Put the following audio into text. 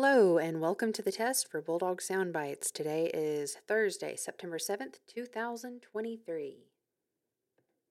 Hello, and welcome to the test for Bulldog Soundbites. Today is Thursday, September 7th, 2023.